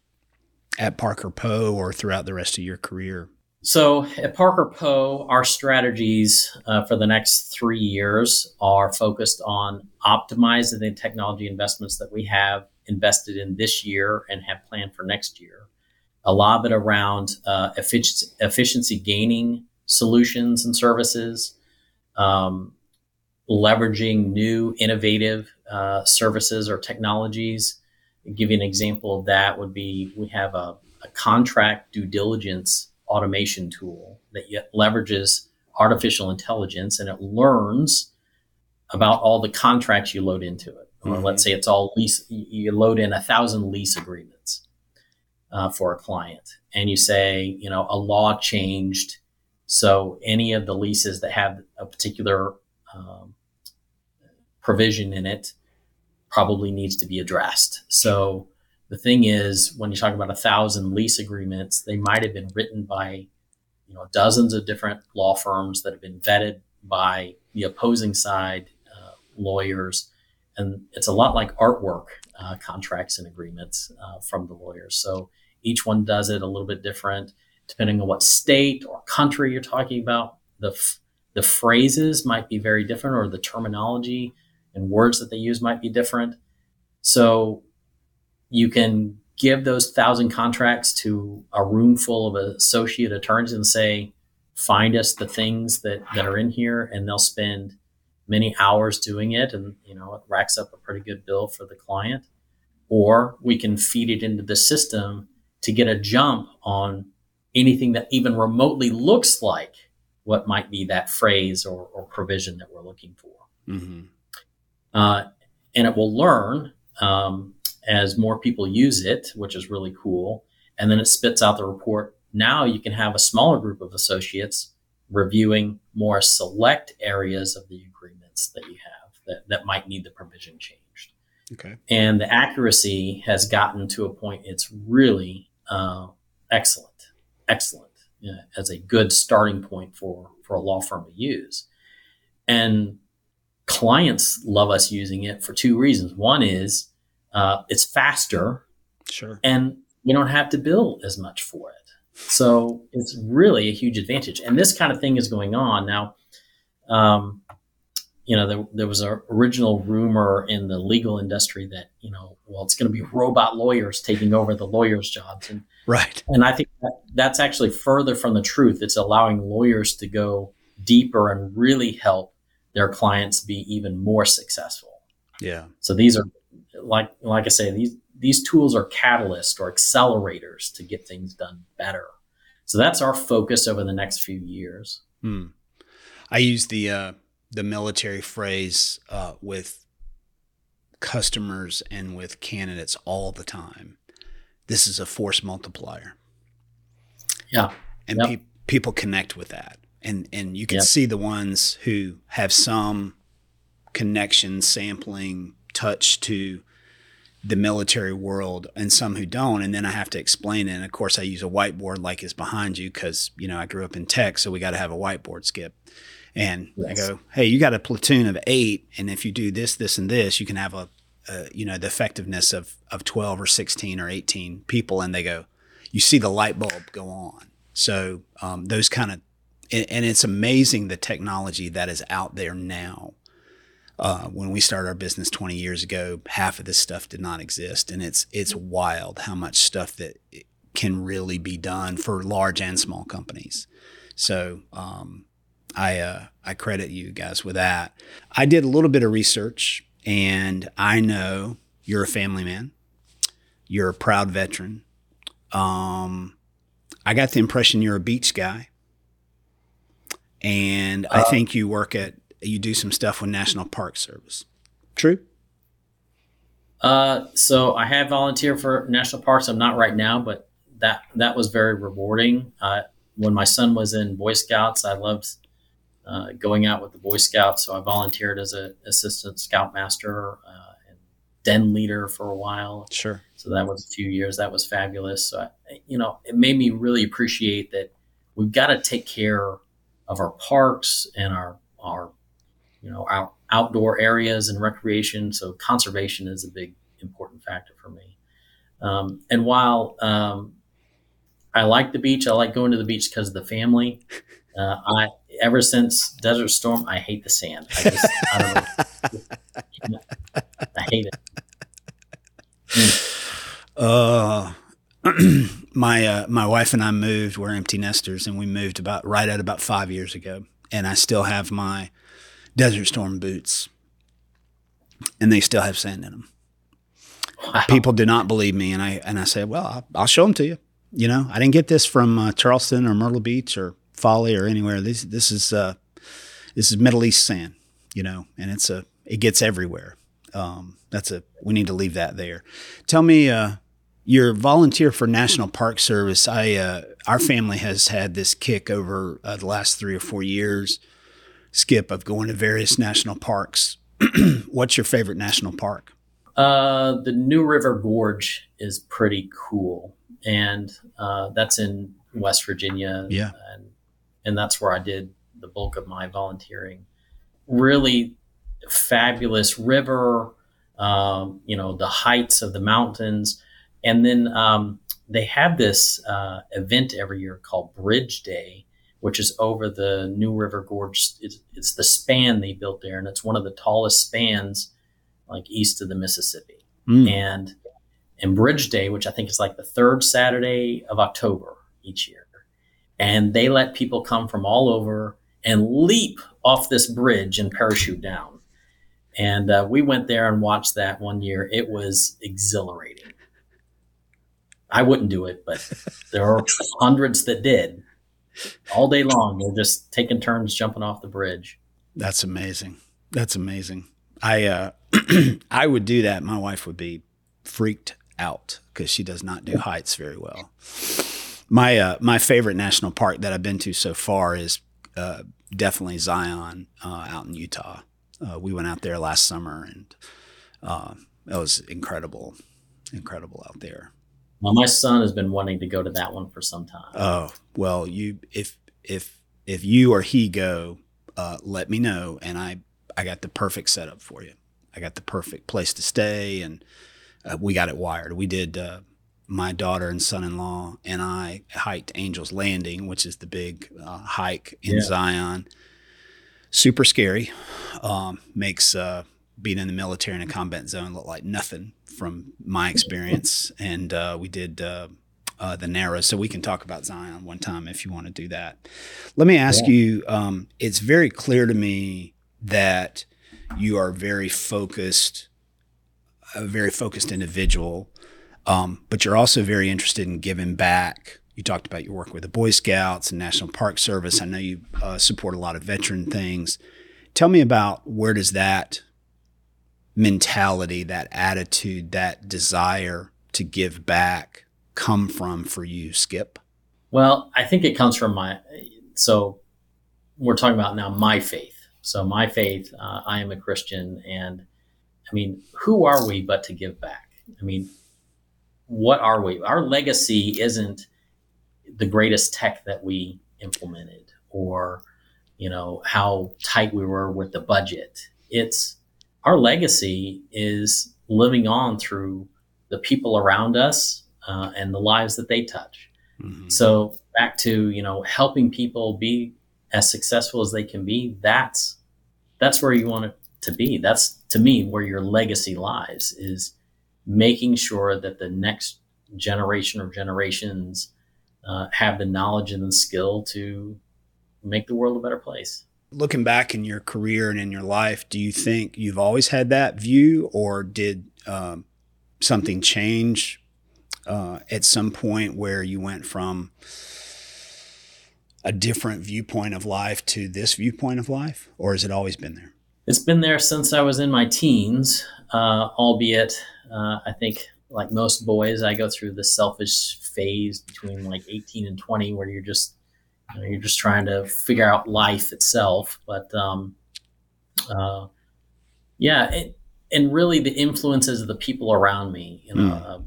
at Parker Poe or throughout the rest of your career? So at Parker Poe, our strategies uh, for the next three years are focused on optimizing the technology investments that we have invested in this year and have planned for next year. A lot of it around uh, efficiency, efficiency gaining solutions and services, um, leveraging new innovative uh, services or technologies. I'll give you an example of that would be we have a, a contract due diligence automation tool that leverages artificial intelligence and it learns about all the contracts you load into it or mm-hmm. let's say it's all lease, you load in a thousand lease agreements uh, for a client, and you say, you know, a law changed, so any of the leases that have a particular um, provision in it probably needs to be addressed. So the thing is, when you talk about a thousand lease agreements, they might have been written by you know dozens of different law firms that have been vetted by the opposing side uh, lawyers, and it's a lot like artwork uh, contracts and agreements uh, from the lawyers. So each one does it a little bit different depending on what state or country you're talking about. The f- the phrases might be very different, or the terminology and words that they use might be different. So you can give those thousand contracts to a room full of associate attorneys and say, find us the things that, that are in here, and they'll spend many hours doing it, and you know it racks up a pretty good bill for the client. Or we can feed it into the system to get a jump on anything that even remotely looks like what might be that phrase or, or provision that we're looking for. Mm-hmm. Uh, and it will learn um, as more people use it, which is really cool. And then it spits out the report. Now you can have a smaller group of associates reviewing more select areas of the agreements that you have that, that might need the provision changed. Okay. And the accuracy has gotten to a point it's really uh, excellent, excellent you know, as a good starting point for, for a law firm to use. And clients love us using it for two reasons. One is uh, it's faster, sure, and you don't have to bill as much for it. So it's really a huge advantage. And this kind of thing is going on now. Um, you know, there, there was an original rumor in the legal industry that you know, well, it's going to be robot lawyers taking over the lawyers' jobs, and right. And I think that that's actually further from the truth. It's allowing lawyers to go deeper and really help their clients be even more successful. Yeah. So these are like like I say these these tools are catalysts or accelerators to get things done better. So that's our focus over the next few years. Hmm. I use the uh, the military phrase uh, with customers and with candidates all the time. This is a force multiplier. Yeah, and yep. pe- people connect with that and and you can yep. see the ones who have some connection sampling touch to the military world and some who don't and then i have to explain it and of course i use a whiteboard like is behind you because you know i grew up in tech so we got to have a whiteboard skip and yes. i go hey you got a platoon of eight and if you do this this and this you can have a, a you know the effectiveness of of 12 or 16 or 18 people and they go you see the light bulb go on so um, those kind of and, it's amazing the technology that is out there now. Uh, when we started our business 20 years ago, half of this stuff did not exist, and it's it's wild how much stuff that can really be done for large and small companies. So um, I uh, I credit you guys with that. I did a little bit of research, and I know you're a family man. You're a proud veteran. Um, I got the impression you're a beach guy and I uh, think you work at you do some stuff with National Park Service. True. Uh, so I have volunteered for national parks. I'm not right now, but that that was very rewarding. Uh, when my son was in Boy Scouts, I loved uh, going out with the Boy Scouts. So I volunteered as an assistant scoutmaster uh, and den leader for a while. Sure. So that was a few years. That was fabulous. So I, you know, it made me really appreciate that we've got to take care of our parks and our our you know our outdoor areas and recreation. So conservation is a big important factor for me. Um, and while um, I like the beach, I like going to the beach because of the family. Uh, I ever since Desert Storm, I hate the sand. I just I don't know. I hate it. Mm. Uh, my uh, my wife and I moved. We're empty nesters, and we moved about right at about five years ago. And I still have my Desert Storm boots, and they still have sand in them. Wow. People do not believe me, and I and I say, well, I'll, I'll show them to you. You know, I didn't get this from uh, Charleston or Myrtle Beach or Folly or anywhere. This this is uh, this is Middle East sand. You know, and it's a it gets everywhere. Um, that's a we need to leave that there. Tell me, uh, you're volunteer for National Park Service. I uh, our family has had this kick over uh, the last three or four years, Skip, of going to various national parks. What's your favorite national park? Uh, the New River Gorge is pretty cool, and uh, that's in West Virginia. Yeah, and and that's where I did the bulk of my volunteering. Really fabulous river, um, you know, the heights of the mountains. And then um, they have this uh, event every year called Bridge Day, which is over the New River Gorge. It's, it's, the span they built there, and it's one of the tallest spans, like east of the Mississippi. Mm. And and Bridge Day, which I think is like the third Saturday of October each year, and they let people come from all over and leap off this bridge and parachute down. And uh, we went there and watched that one year. It was exhilarating. I wouldn't do it, but there are hundreds that did all day long. They're just taking turns jumping off the bridge. That's amazing. That's amazing. I uh, I would do that. My wife would be freaked out because she does not do heights very well. My uh, my favorite national park that I've been to so far is uh, definitely Zion uh, out in Utah. Uh, we went out there last summer and uh, it was incredible, incredible out there. Well, my son has been wanting to go to that one for some time. Oh well, you if if if you or he go, uh, let me know, and I I got the perfect setup for you. I got the perfect place to stay, and uh, we got it wired. We did. Uh, my daughter and son-in-law and I hiked Angel's Landing, which is the big uh, hike in yeah. Zion. Super scary. Um, makes uh, being in the military in a combat zone look like nothing from my experience. And uh, we did uh, uh, the Narrows, so we can talk about Zion one time if you want to do that. Let me ask yeah. you. Um, it's very clear to me that you are very focused, a very focused individual, um, but you're also very interested in giving back. You talked about your work with the Boy Scouts and National Park Service. I know you uh, support a lot of veteran things. Tell me about where does that mentality, that attitude, that desire to give back come from for you, Skip? Well, I think it comes from my. So we're talking about now my faith. So my faith, uh, I am a Christian, and I mean, who are we but to give back? I mean, what are we? Our legacy isn't the greatest tech that we implemented, or you know how tight we were with the budget. It's our legacy is living on through the people around us uh, and the lives that they touch. Mm-hmm. So back to you know helping people be as successful as they can be. That's that's where you want it to be. That's to me where your legacy lies is making sure that the next generation or generations uh, have the knowledge and the skill to make the world a better place looking back in your career and in your life, do you think you've always had that view, or did um, something change uh, at some point where you went from a different viewpoint of life to this viewpoint of life, or has it always been there? It's been there since I was in my teens, uh, albeit uh, I think, like most boys, I go through the selfish phase between like 18 and 20 where you're just you're just trying to figure out life itself. But um, uh, yeah, it, and really the influences of the people around me, you know, mm. uh,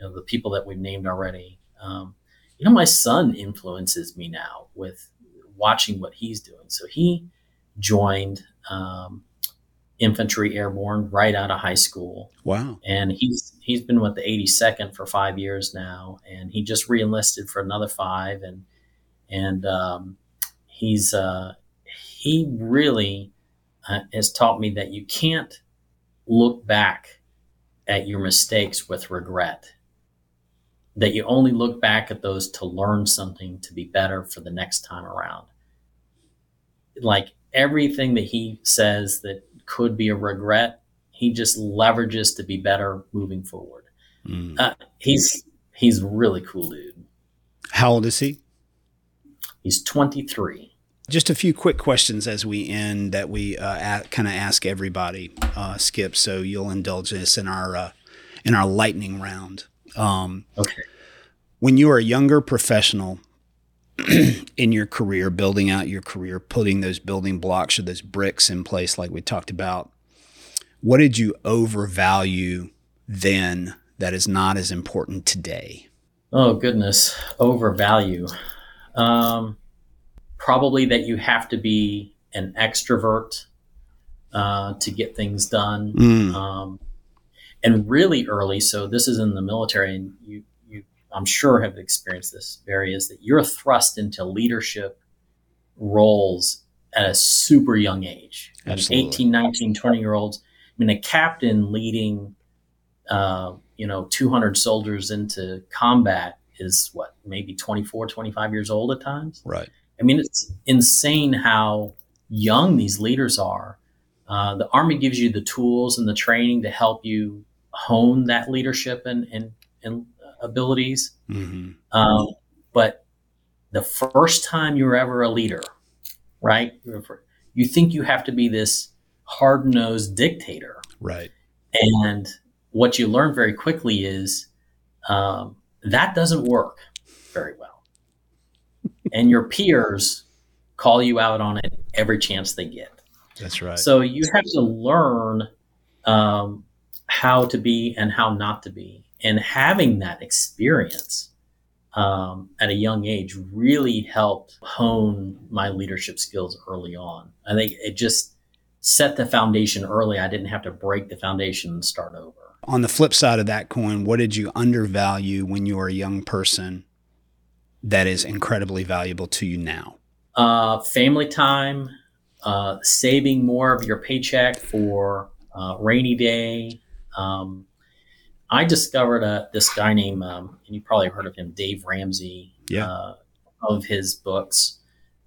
you know the people that we've named already. Um, you know, my son influences me now with watching what he's doing. So he joined um, infantry airborne right out of high school. Wow! And he's he's been with the 82nd for five years now, and he just reenlisted for another five, and and um, he's uh, he really uh, has taught me that you can't look back at your mistakes with regret. That you only look back at those to learn something to be better for the next time around. Like everything that he says that could be a regret, he just leverages to be better moving forward. Mm. Uh, he's he's really cool dude. How old is he? He's 23. Just a few quick questions as we end that we uh, kind of ask everybody, uh, Skip. So you'll indulge us in our uh, in our lightning round. Um, okay. When you were a younger professional in your career, building out your career, putting those building blocks or those bricks in place, like we talked about, what did you overvalue then that is not as important today? Oh goodness, overvalue. Um, probably that you have to be an extrovert uh, to get things done. Mm. Um, and really early, so this is in the military, and you, you I'm sure have experienced this, Barry, is that you're thrust into leadership roles at a super young age. Absolutely. 18, 19, 20 year olds. I mean, a captain leading, uh, you know, 200 soldiers into combat is what, maybe 24, 25 years old at times? Right. I mean, it's insane how young these leaders are. Uh, the Army gives you the tools and the training to help you hone that leadership and, and, and abilities. hmm Um, but the first time you're ever a leader, right? You think you have to be this hard nosed dictator. Right. And what you learn very quickly is um, that doesn't work very well. and your peers call you out on it every chance they get. That's right. So you have to learn um, how to be and how not to be. And having that experience um, at a young age really helped hone my leadership skills early on. I think it just set the foundation early. I didn't have to break the foundation and start over. On the flip side of that coin, what did you undervalue when you were a young person that is incredibly valuable to you now? Uh, family time, uh, saving more of your paycheck for uh, rainy day. Um, I discovered uh, this guy named, um, and you probably heard of him, Dave Ramsey, Yeah. uh, of his books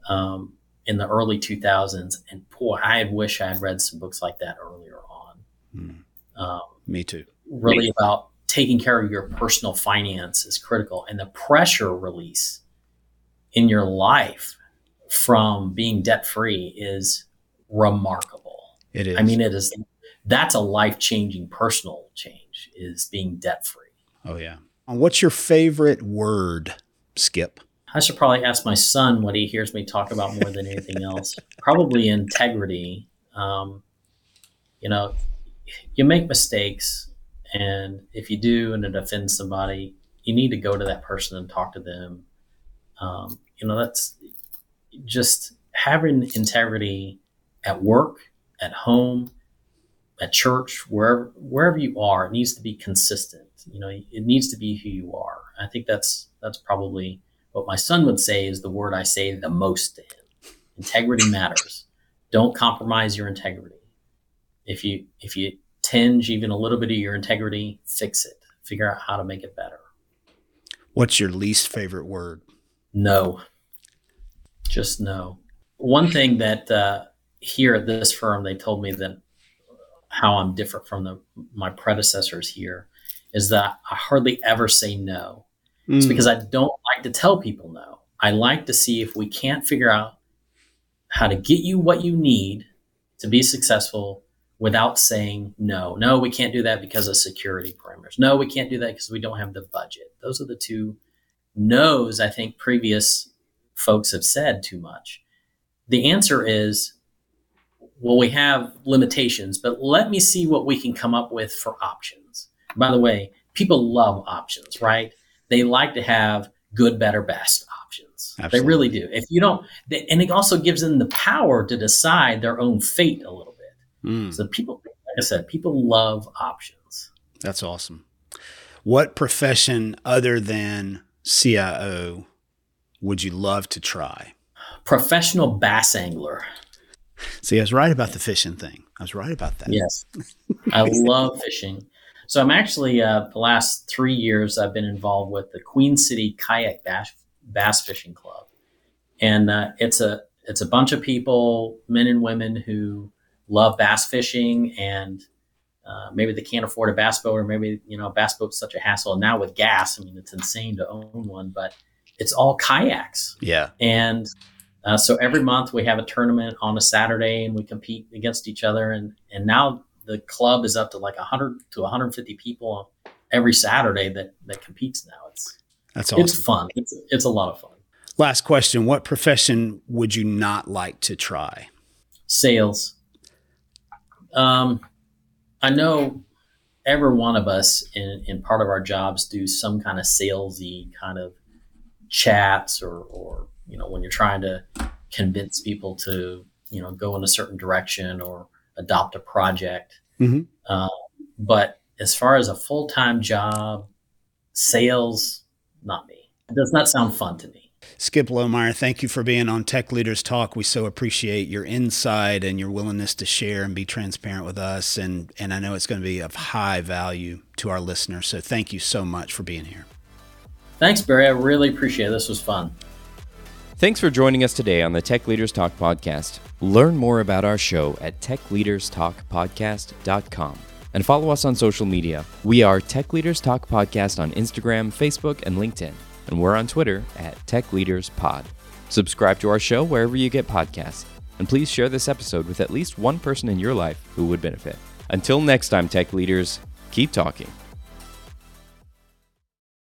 um, in the early 2000s. And boy, I wish I had read some books like that earlier on. Hmm. Me too. really about taking care of your personal finance is critical and the pressure release in your life from being debt free is remarkable. It is. I mean, it is that's a life changing personal change is being debt free. oh yeah. What's your favorite word, Skip? I should probably ask my son what he hears me talk about more than anything else. Probably integrity. Um, you know, you make mistakes, and if you do and it offends somebody, you need to go to that person and talk to them. Um, you know, that's just having integrity at work, at home, at church, wherever wherever you are. It needs to be consistent. You know, it needs to be who you are. I think that's that's probably what my son would say is the word I say the most to him. Integrity matters. Don't compromise your integrity. If you if you tinge even a little bit of your integrity, fix it. Figure out how to make it better. What's your least favorite word? No. Just no. One thing that uh, here at this firm they told me that how I'm different from the my predecessors here is that I hardly ever say no. It's Mm. because I don't like to tell people no. I like to see if we can't figure out how to get you what you need to be successful without saying no. No, we can't do that because of security parameters. No, we can't do that because we don't have the budget. Those are the two no's I think previous folks have said too much. The answer is well, we have limitations, but let me see what we can come up with for options. By the way, people love options, right? They like to have good, better, best options. Absolutely. They really do. If you don't, they, and it also gives them the power to decide their own fate a little bit. Mm. So people, like I said, people love options. That's awesome. What profession other than CIO would you love to try? Professional bass angler. See, I was right about the fishing thing. I was right about that. Yes, I love fishing. So I'm actually uh, the last three years I've been involved with the Queen City Kayak Bass, Bass Fishing Club, and uh, it's a it's a bunch of people, men and women who love bass fishing, and uh, maybe they can't afford a bass boat, or maybe you know a bass boat's such a hassle. And now with gas, I mean it's insane to own one, but it's all kayaks. Yeah. And uh, so every month we have a tournament on a Saturday and we compete against each other. And, and now the club is up to like 100 to 150 people every Saturday that, that competes now. It's, That's awesome. it's fun. It's, it's a lot of fun. Last question. What profession would you not like to try? Sales. Um, I know every one of us in, in part of our jobs do some kind of salesy kind of chats or, or, you know, when you're trying to convince people to you know go in a certain direction or adopt a project. Mm-hmm. Uh, but as far as a full time job, sales, not me. It does not sound fun to me. Skip Lohmeyer, thank you for being on Tech Leaders Talk. We so appreciate your insight and your willingness to share and be transparent with us. And, and I know it's going to be of high value to our listeners. So thank you so much for being here. Thanks, Barry. I really appreciate it. This was fun. Thanks for joining us today on the Tech Leaders Talk podcast. Learn more about our show at techleaderstalkpodcast.com and follow us on social media. We are Tech Leaders Talk Podcast on Instagram, Facebook, and LinkedIn and we're on Twitter at Tech Leaders Pod. Subscribe to our show wherever you get podcasts, and please share this episode with at least one person in your life who would benefit. Until next time, Tech Leaders, keep talking.